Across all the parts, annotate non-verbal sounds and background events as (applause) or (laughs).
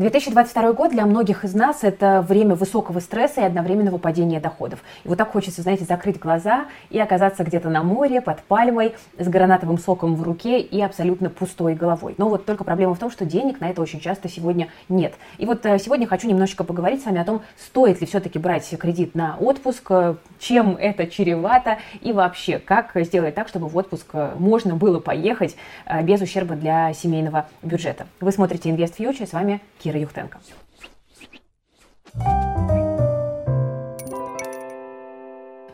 2022 год для многих из нас это время высокого стресса и одновременного падения доходов. И вот так хочется, знаете, закрыть глаза и оказаться где-то на море, под пальмой, с гранатовым соком в руке и абсолютно пустой головой. Но вот только проблема в том, что денег на это очень часто сегодня нет. И вот э, сегодня хочу немножечко поговорить с вами о том, стоит ли все-таки брать кредит на отпуск, э, чем это чревато и вообще, как сделать так, чтобы в отпуск э, можно было поехать без ущерба для семейного бюджета. Вы смотрите Invest Future, с вами Кира Кира Юхтенко.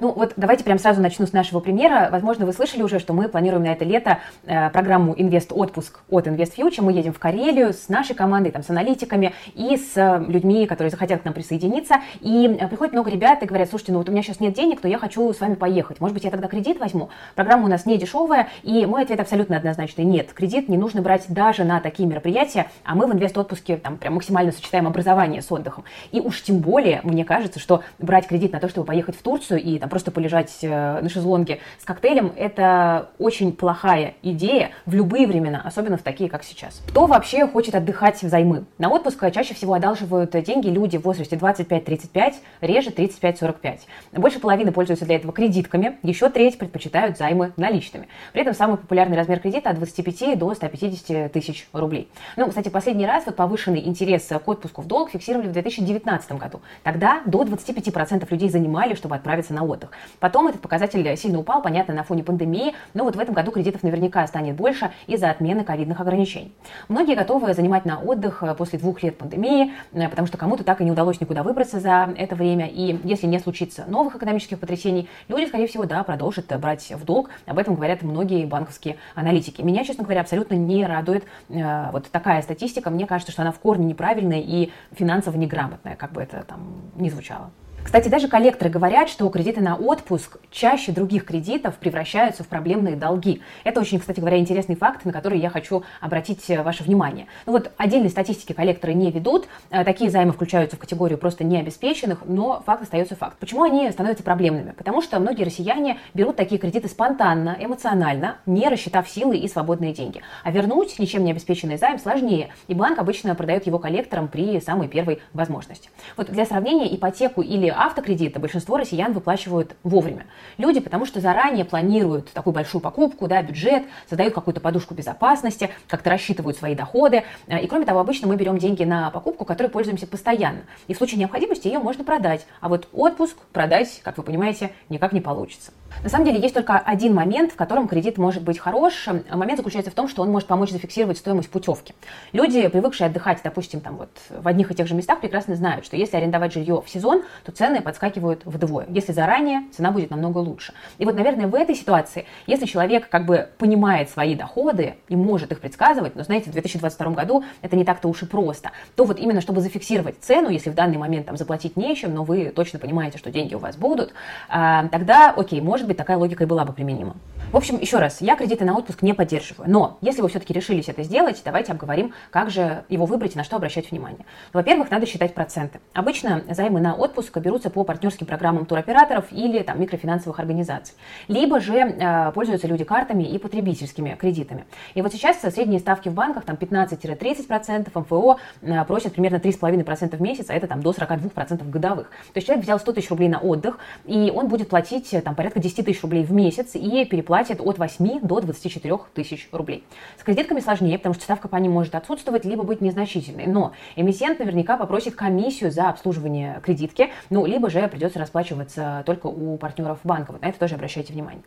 Ну вот давайте прям сразу начну с нашего примера. Возможно, вы слышали уже, что мы планируем на это лето э, программу «Инвест отпуск» от Invest Future. Мы едем в Карелию с нашей командой, там, с аналитиками и с э, людьми, которые захотят к нам присоединиться. И э, приходит много ребят и говорят, слушайте, ну вот у меня сейчас нет денег, но я хочу с вами поехать. Может быть, я тогда кредит возьму? Программа у нас не дешевая, и мой ответ абсолютно однозначный. Нет, кредит не нужно брать даже на такие мероприятия, а мы в Инвест отпуске там прям максимально сочетаем образование с отдыхом. И уж тем более, мне кажется, что брать кредит на то, чтобы поехать в Турцию и там просто полежать э, на шезлонге с коктейлем, это очень плохая идея в любые времена, особенно в такие, как сейчас. Кто вообще хочет отдыхать взаймы? На отпуск чаще всего одалживают деньги люди в возрасте 25-35, реже 35-45. Больше половины пользуются для этого кредитками, еще треть предпочитают займы наличными. При этом самый популярный размер кредита от 25 до 150 тысяч рублей. Ну, кстати, последний раз вот повышенный интерес к отпуску в долг фиксировали в 2019 году. Тогда до 25% людей занимали, чтобы отправиться на отдых. Потом этот показатель сильно упал, понятно, на фоне пандемии, но вот в этом году кредитов наверняка станет больше из-за отмены ковидных ограничений. Многие готовы занимать на отдых э, после двух лет пандемии, э, потому что кому-то так и не удалось никуда выбраться за это время, и если не случится новых экономических потрясений, люди, скорее всего, да, продолжат брать в долг. Об этом говорят многие банковские аналитики. Меня, честно говоря, абсолютно не радует э, вот такая статистика. Мне кажется, что она в корне неправильная и финансово неграмотная, как бы это там ни звучало. Кстати, даже коллекторы говорят, что кредиты на отпуск чаще других кредитов превращаются в проблемные долги. Это очень, кстати говоря, интересный факт, на который я хочу обратить э, ваше внимание. Ну вот отдельной статистики коллекторы не ведут, э, такие займы включаются в категорию просто необеспеченных, но факт остается факт. Почему они становятся проблемными? Потому что многие россияне берут такие кредиты спонтанно, эмоционально, не рассчитав силы и свободные деньги. А вернуть ничем не обеспеченный займ сложнее, и банк обычно продает его коллекторам при самой первой возможности. Вот для сравнения, ипотеку или автокредиты большинство россиян выплачивают вовремя. Люди, потому что заранее планируют такую большую покупку, да, бюджет, создают какую-то подушку безопасности, как-то рассчитывают свои доходы. Э, и кроме того, обычно мы берем деньги на покупку, которой пользуемся постоянно. И в случае необходимости ее можно продать. А вот отпуск продать, как вы понимаете, никак не получится. На самом деле есть только один момент, в котором кредит может быть хорош. Момент заключается в том, что он может помочь зафиксировать стоимость путевки. Люди, привыкшие отдыхать, допустим, там вот в одних и тех же местах, прекрасно знают, что если арендовать жилье в сезон, то цены подскакивают вдвое. Если заранее, цена будет намного лучше. И вот, наверное, в этой ситуации, если человек как бы понимает свои доходы и может их предсказывать, но, знаете, в 2022 году это не так-то уж и просто, то вот именно чтобы зафиксировать цену, если в данный момент там заплатить нечем, но вы точно понимаете, что деньги у вас будут, а, тогда, окей, может может быть, такая логика и была бы применима. В общем, еще раз, я кредиты на отпуск не поддерживаю. Но если вы все-таки решились это сделать, давайте обговорим, как же его выбрать и на что обращать внимание. Во-первых, надо считать проценты. Обычно займы на отпуск берутся по партнерским программам туроператоров или там, микрофинансовых организаций. Либо же э, пользуются люди картами и потребительскими кредитами. И вот сейчас средние ставки в банках там 15-30%, МФО э, просят примерно 3,5% в месяц, а это там до 42% годовых. То есть человек взял 100 тысяч рублей на отдых, и он будет платить э, там порядка 10 тысяч рублей в месяц и переплатить платит от 8 до 24 тысяч рублей. С кредитками сложнее, потому что ставка по ним может отсутствовать, либо быть незначительной. Но эмитент наверняка попросит комиссию за обслуживание кредитки, ну, либо же придется расплачиваться только у партнеров банка. Вот на это тоже обращайте внимание.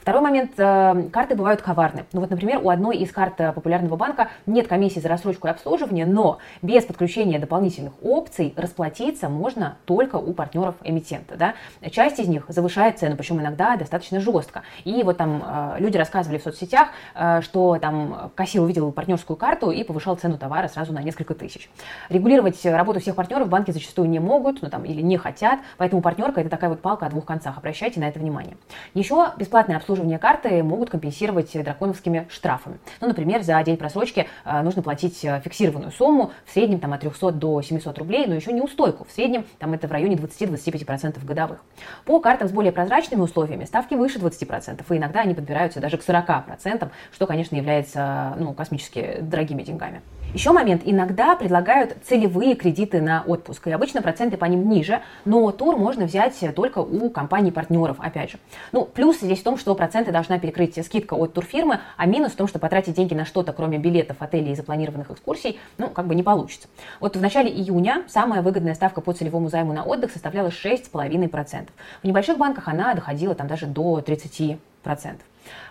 Второй момент. Э, карты бывают коварны. Ну вот, например, у одной из карт э, популярного банка нет комиссии за рассрочку и обслуживание, но без подключения дополнительных опций расплатиться можно только у партнеров эмитента. Да? Часть из них завышает цену, причем иногда достаточно жестко. И вот там там э, люди рассказывали в соцсетях, э, что там кассир увидел партнерскую карту и повышал цену товара сразу на несколько тысяч. Регулировать работу всех партнеров банки зачастую не могут, ну там или не хотят, поэтому партнерка это такая вот палка о двух концах. Обращайте на это внимание. Еще бесплатное обслуживание карты могут компенсировать драконовскими штрафами. Ну, например, за день просрочки э, нужно платить фиксированную сумму, в среднем там от 300 до 700 рублей, но еще не устойку. В среднем там это в районе 20-25% годовых. По картам с более прозрачными условиями ставки выше 20%, и иногда они подбираются даже к 40%, что, конечно, является ну, космически дорогими деньгами. Еще момент, иногда предлагают целевые кредиты на отпуск, и обычно проценты по ним ниже, но тур можно взять только у компаний-партнеров, опять же. Ну, плюс здесь в том, что проценты должна перекрыть скидка от турфирмы, а минус в том, что потратить деньги на что-то, кроме билетов, отелей и запланированных экскурсий, ну, как бы не получится. Вот в начале июня самая выгодная ставка по целевому займу на отдых составляла 6,5%. В небольших банках она доходила там даже до 30%.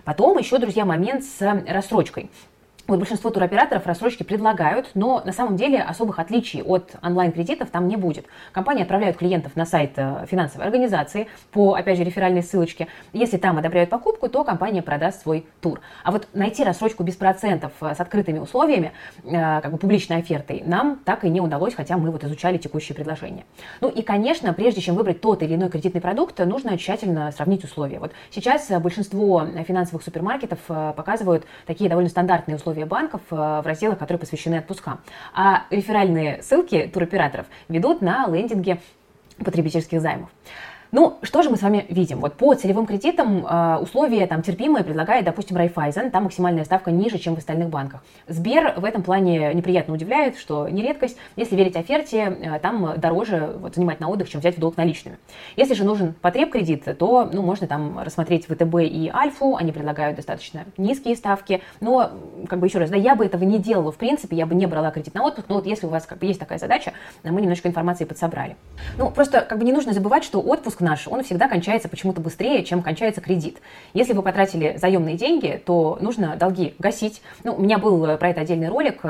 Потом еще, друзья, момент с рассрочкой. Вот большинство туроператоров рассрочки предлагают, но на самом деле особых отличий от онлайн-кредитов там не будет. Компании отправляют клиентов на сайт э, финансовой организации по, опять же, реферальной ссылочке. Если там одобряют покупку, то компания продаст свой тур. А вот найти рассрочку без процентов э, с открытыми условиями, э, как бы публичной офертой, нам так и не удалось, хотя мы вот изучали текущие предложения. Ну и, конечно, прежде чем выбрать тот или иной кредитный продукт, нужно тщательно сравнить условия. Вот сейчас большинство финансовых супермаркетов показывают такие довольно стандартные условия банков э, в разделах, которые посвящены отпускам. А реферальные ссылки туроператоров ведут на лендинге потребительских займов. Ну, что же мы с вами видим? Вот по целевым кредитам э, условия там терпимые предлагает, допустим, Райфайзен, там максимальная ставка ниже, чем в остальных банках. Сбер в этом плане неприятно удивляет, что не редкость. Если верить оферте, э, там дороже вот, занимать на отдых, чем взять в долг наличными. Если же нужен потреб кредит, то ну, можно там рассмотреть ВТБ и Альфу, они предлагают достаточно низкие ставки, но, как бы еще раз, да, я бы этого не делала в принципе, я бы не брала кредит на отпуск, но вот если у вас как бы есть такая задача, мы немножко информации подсобрали. Ну, просто как бы не нужно забывать, что отпуск отпуск наш, он всегда кончается почему-то быстрее, чем кончается кредит. Если вы потратили заемные деньги, то нужно долги гасить. Ну, у меня был э, про это отдельный ролик,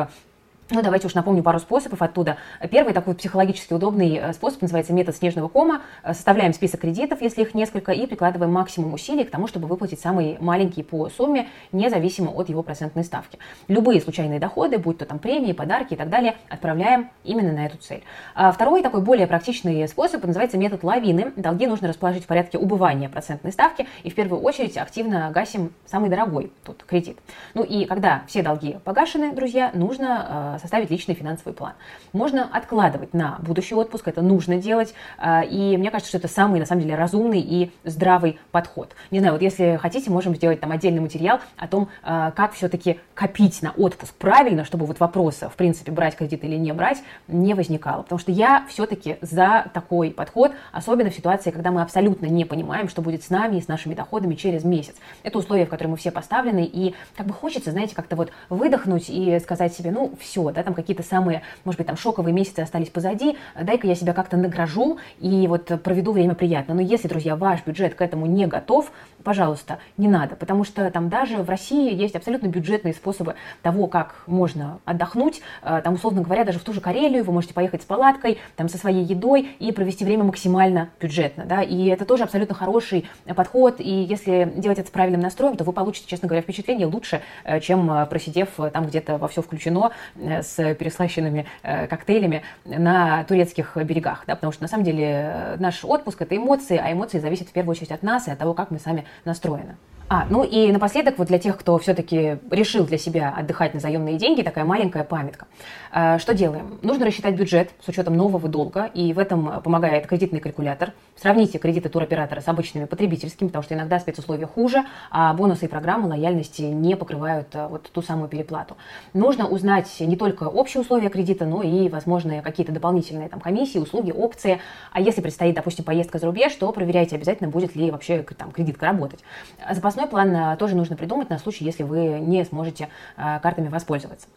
ну, давайте уж напомню пару способов оттуда. Первый такой психологически удобный э, способ называется метод снежного кома. Э, составляем список кредитов, если их несколько, и прикладываем максимум усилий к тому, чтобы выплатить самый маленький по сумме, независимо от его процентной ставки. Любые случайные доходы, будь то там премии, подарки и так далее, отправляем именно на эту цель. А второй такой более практичный способ называется метод лавины. Долги нужно расположить в порядке убывания процентной ставки и в первую очередь активно гасим самый дорогой тут кредит. Ну и когда все долги погашены, друзья, нужно э, составить личный финансовый план. Можно откладывать на будущий отпуск, это нужно делать, а, и мне кажется, что это самый, на самом деле, разумный и здравый подход. Не знаю, вот если хотите, можем сделать там отдельный материал о том, а, как все-таки копить на отпуск правильно, чтобы вот вопроса, в принципе, брать кредит или не брать, не возникало. Потому что я все-таки за такой подход, особенно в ситуации, когда мы абсолютно не понимаем, что будет с нами и с нашими доходами через месяц. Это условия, в которые мы все поставлены, и как бы хочется, знаете, как-то вот выдохнуть и сказать себе, ну, все, да, там какие-то самые, может быть, там шоковые месяцы остались позади, дай-ка я себя как-то награжу и вот проведу время приятно. Но если, друзья, ваш бюджет к этому не готов, пожалуйста, не надо, потому что там даже в России есть абсолютно бюджетные способы того, как можно отдохнуть, э, там, условно говоря, даже в ту же Карелию вы можете поехать с палаткой, там, со своей едой и провести время максимально бюджетно, да, и это тоже абсолютно хороший подход, и если делать это с правильным настроем, то вы получите, честно говоря, впечатление лучше, э, чем э, просидев там где-то во все включено с переслащенными коктейлями на турецких берегах, да, потому что на самом деле наш отпуск – это эмоции, а эмоции зависят в первую очередь от нас и от того, как мы сами настроена. А, ну и напоследок, вот для тех, кто все-таки решил для себя отдыхать на заемные деньги, такая маленькая памятка. А, что делаем? Нужно рассчитать бюджет с учетом нового долга, и в этом помогает кредитный калькулятор. Сравните кредиты туроператора с обычными потребительскими, потому что иногда спецусловия хуже, а бонусы и программы лояльности не покрывают а, вот ту самую переплату. Нужно узнать не только общие условия кредита, но и возможные какие-то дополнительные там комиссии, услуги, опции. А если предстоит, допустим, поездка за рубеж, то проверяйте обязательно, будет ли вообще там кредитка работать. Запасной запасной план э, тоже нужно придумать на случай, если вы не сможете э, картами воспользоваться.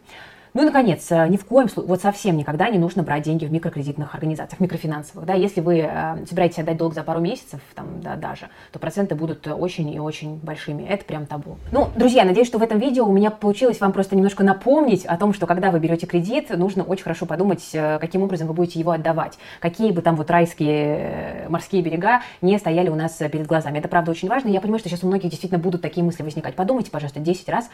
Ну и, наконец, э, ни в коем случае, вот совсем никогда не нужно брать деньги в микрокредитных организациях, микрофинансовых. Да? Если вы э, собираетесь отдать долг за пару месяцев, там, да, даже, то проценты будут очень и очень большими. Это прям табу. Ну, друзья, надеюсь, что в этом видео у меня получилось вам просто немножко напомнить о том, что когда вы берете кредит, нужно очень хорошо подумать, э, каким образом вы будете его отдавать. Какие бы там вот райские морские берега не стояли у нас перед глазами. Это, правда, очень важно. Я понимаю, что сейчас у многих действительно будут такие мысли возникать. Подумайте, пожалуйста, 10 раз,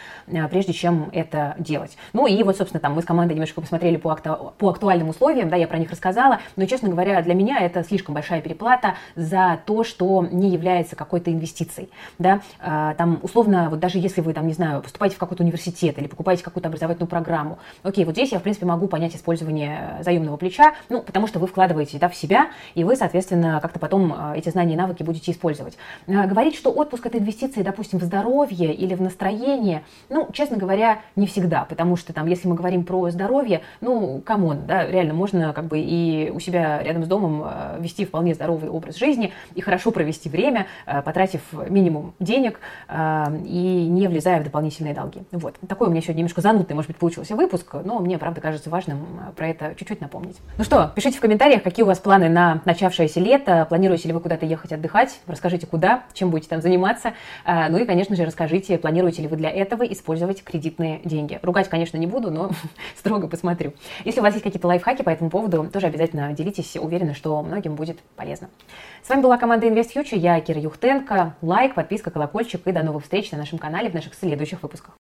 прежде чем это делать. Ну и вот, собственно, собственно, там мы с командой немножко посмотрели по, акту, по актуальным условиям, да, я про них рассказала, но, честно говоря, для меня это слишком большая переплата за то, что не является какой-то инвестицией, да, а, там, условно, вот даже если вы, там, не знаю, поступаете в какой-то университет или покупаете какую-то образовательную программу, окей, вот здесь я, в принципе, могу понять использование заемного плеча, ну, потому что вы вкладываете, да, в себя, и вы, соответственно, как-то потом а, эти знания и навыки будете использовать. А, говорить, что отпуск это инвестиции, допустим, в здоровье или в настроение, ну, честно говоря, не всегда, потому что там, если мы говорим про здоровье, ну, come on, да, реально можно как бы и у себя рядом с домом э, вести вполне здоровый образ жизни и хорошо провести время, э, потратив минимум денег и не влезая в дополнительные долги. Вот. Такой у меня сегодня немножко занудный, может быть, получился выпуск, но мне, правда, кажется важным про это чуть-чуть напомнить. Ну что, пишите в комментариях, какие у вас планы на начавшееся лето, планируете ли вы куда-то ехать отдыхать, расскажите, куда, чем будете там заниматься, ну и, конечно же, расскажите, планируете ли вы для этого использовать кредитные деньги. Ругать, конечно, не буду, (laughs) строго посмотрю. Если у вас есть какие-то лайфхаки по этому поводу, тоже обязательно делитесь. Уверена, что многим будет полезно. С вами была команда Invest Future. Я Кира Юхтенко. Лайк, подписка, колокольчик и до новых встреч на нашем канале в наших следующих выпусках.